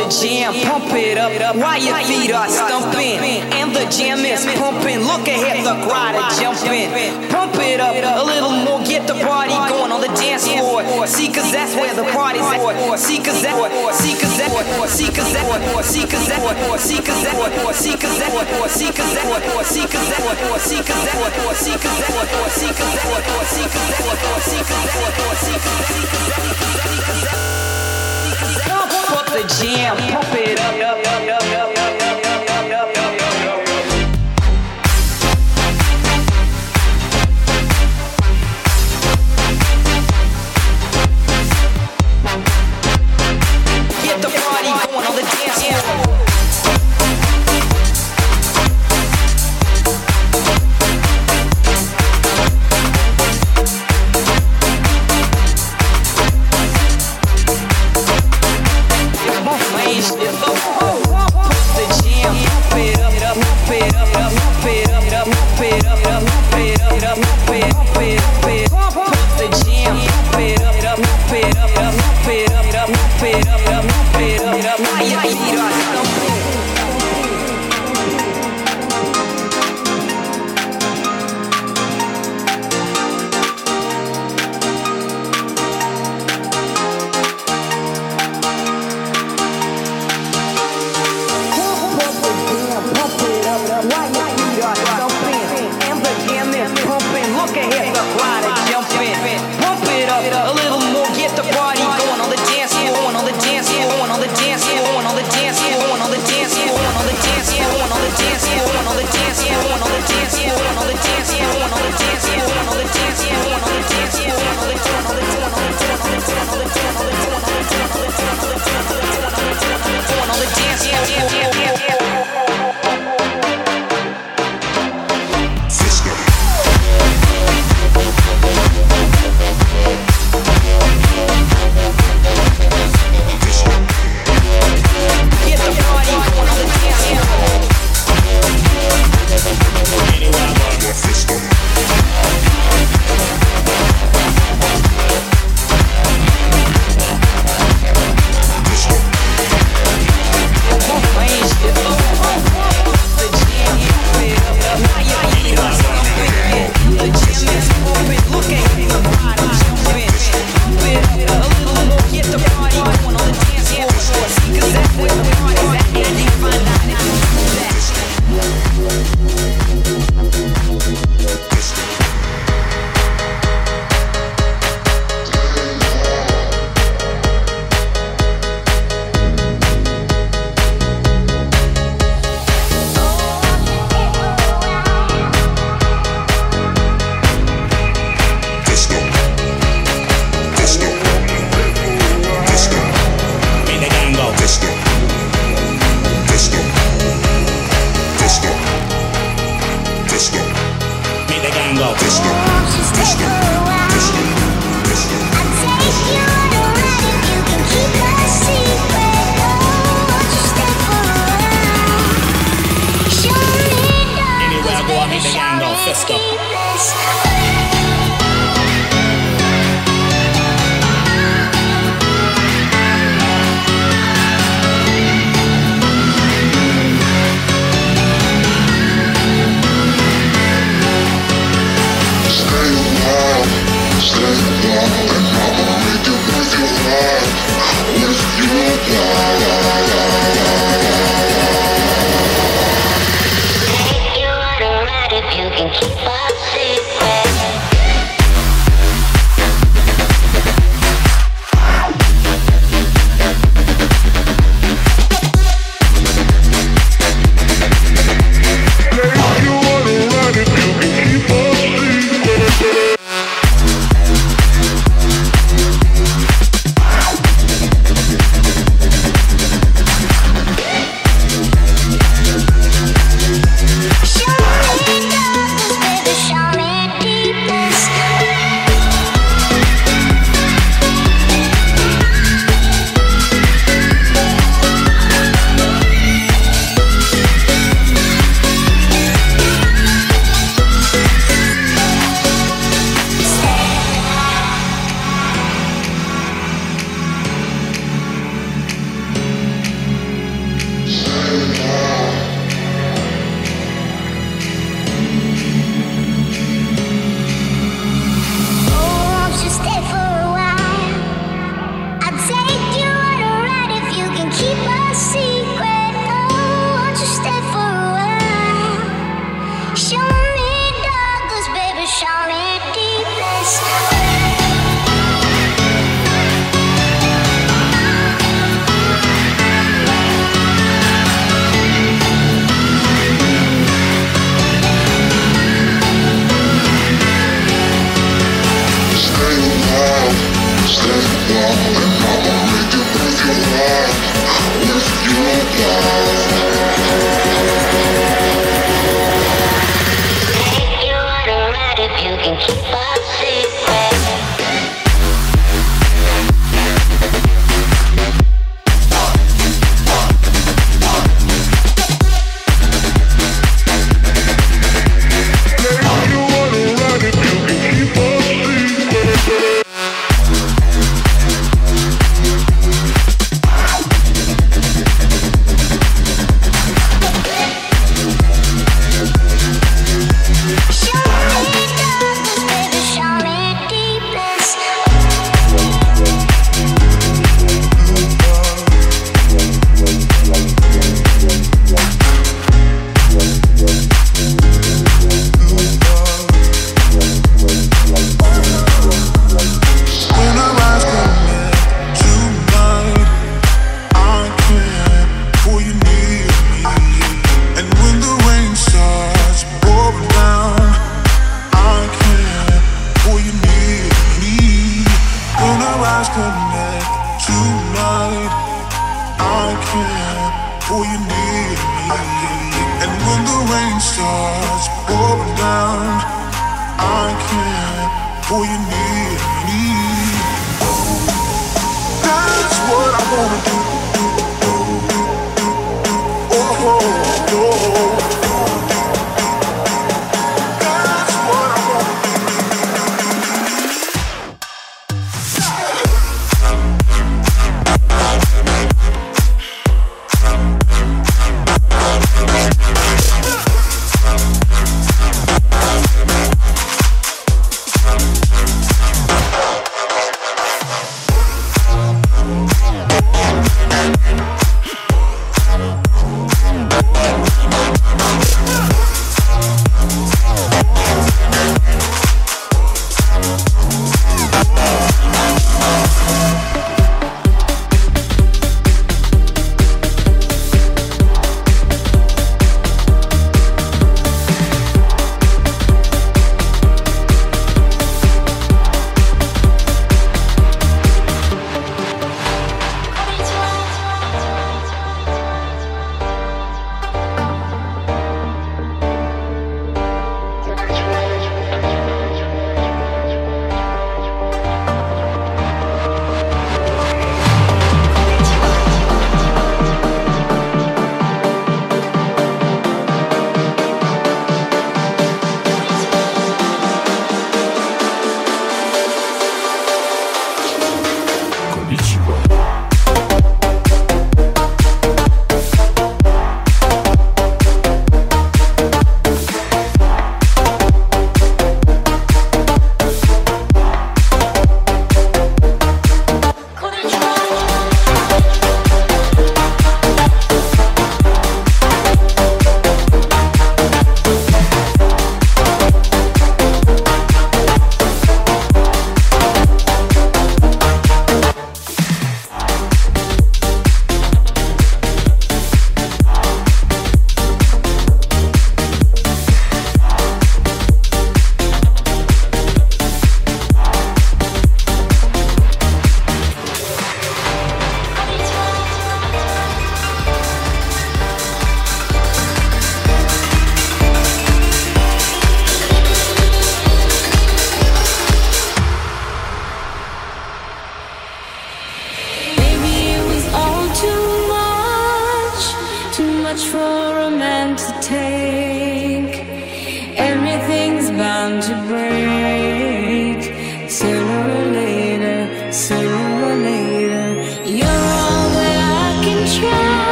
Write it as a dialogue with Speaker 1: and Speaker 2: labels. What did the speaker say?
Speaker 1: the jam, pump it up while your feet are stumping. And the jam is pumping. Look ahead, the crowd are jumping. Pump it up a little more, get the party going on the dance floor. See, cause that's where the party's at. See, cause that, see, cause that, see, cause that, see, cause that, see, cause that, see, cause that, see, cause that, see, cause that, see, cause that, see, cause that, see, cause that, see, cause that, see, cause that, see, cause that, Pump up the jam, pump it up, up, up, up,
Speaker 2: Oh. oh, oh.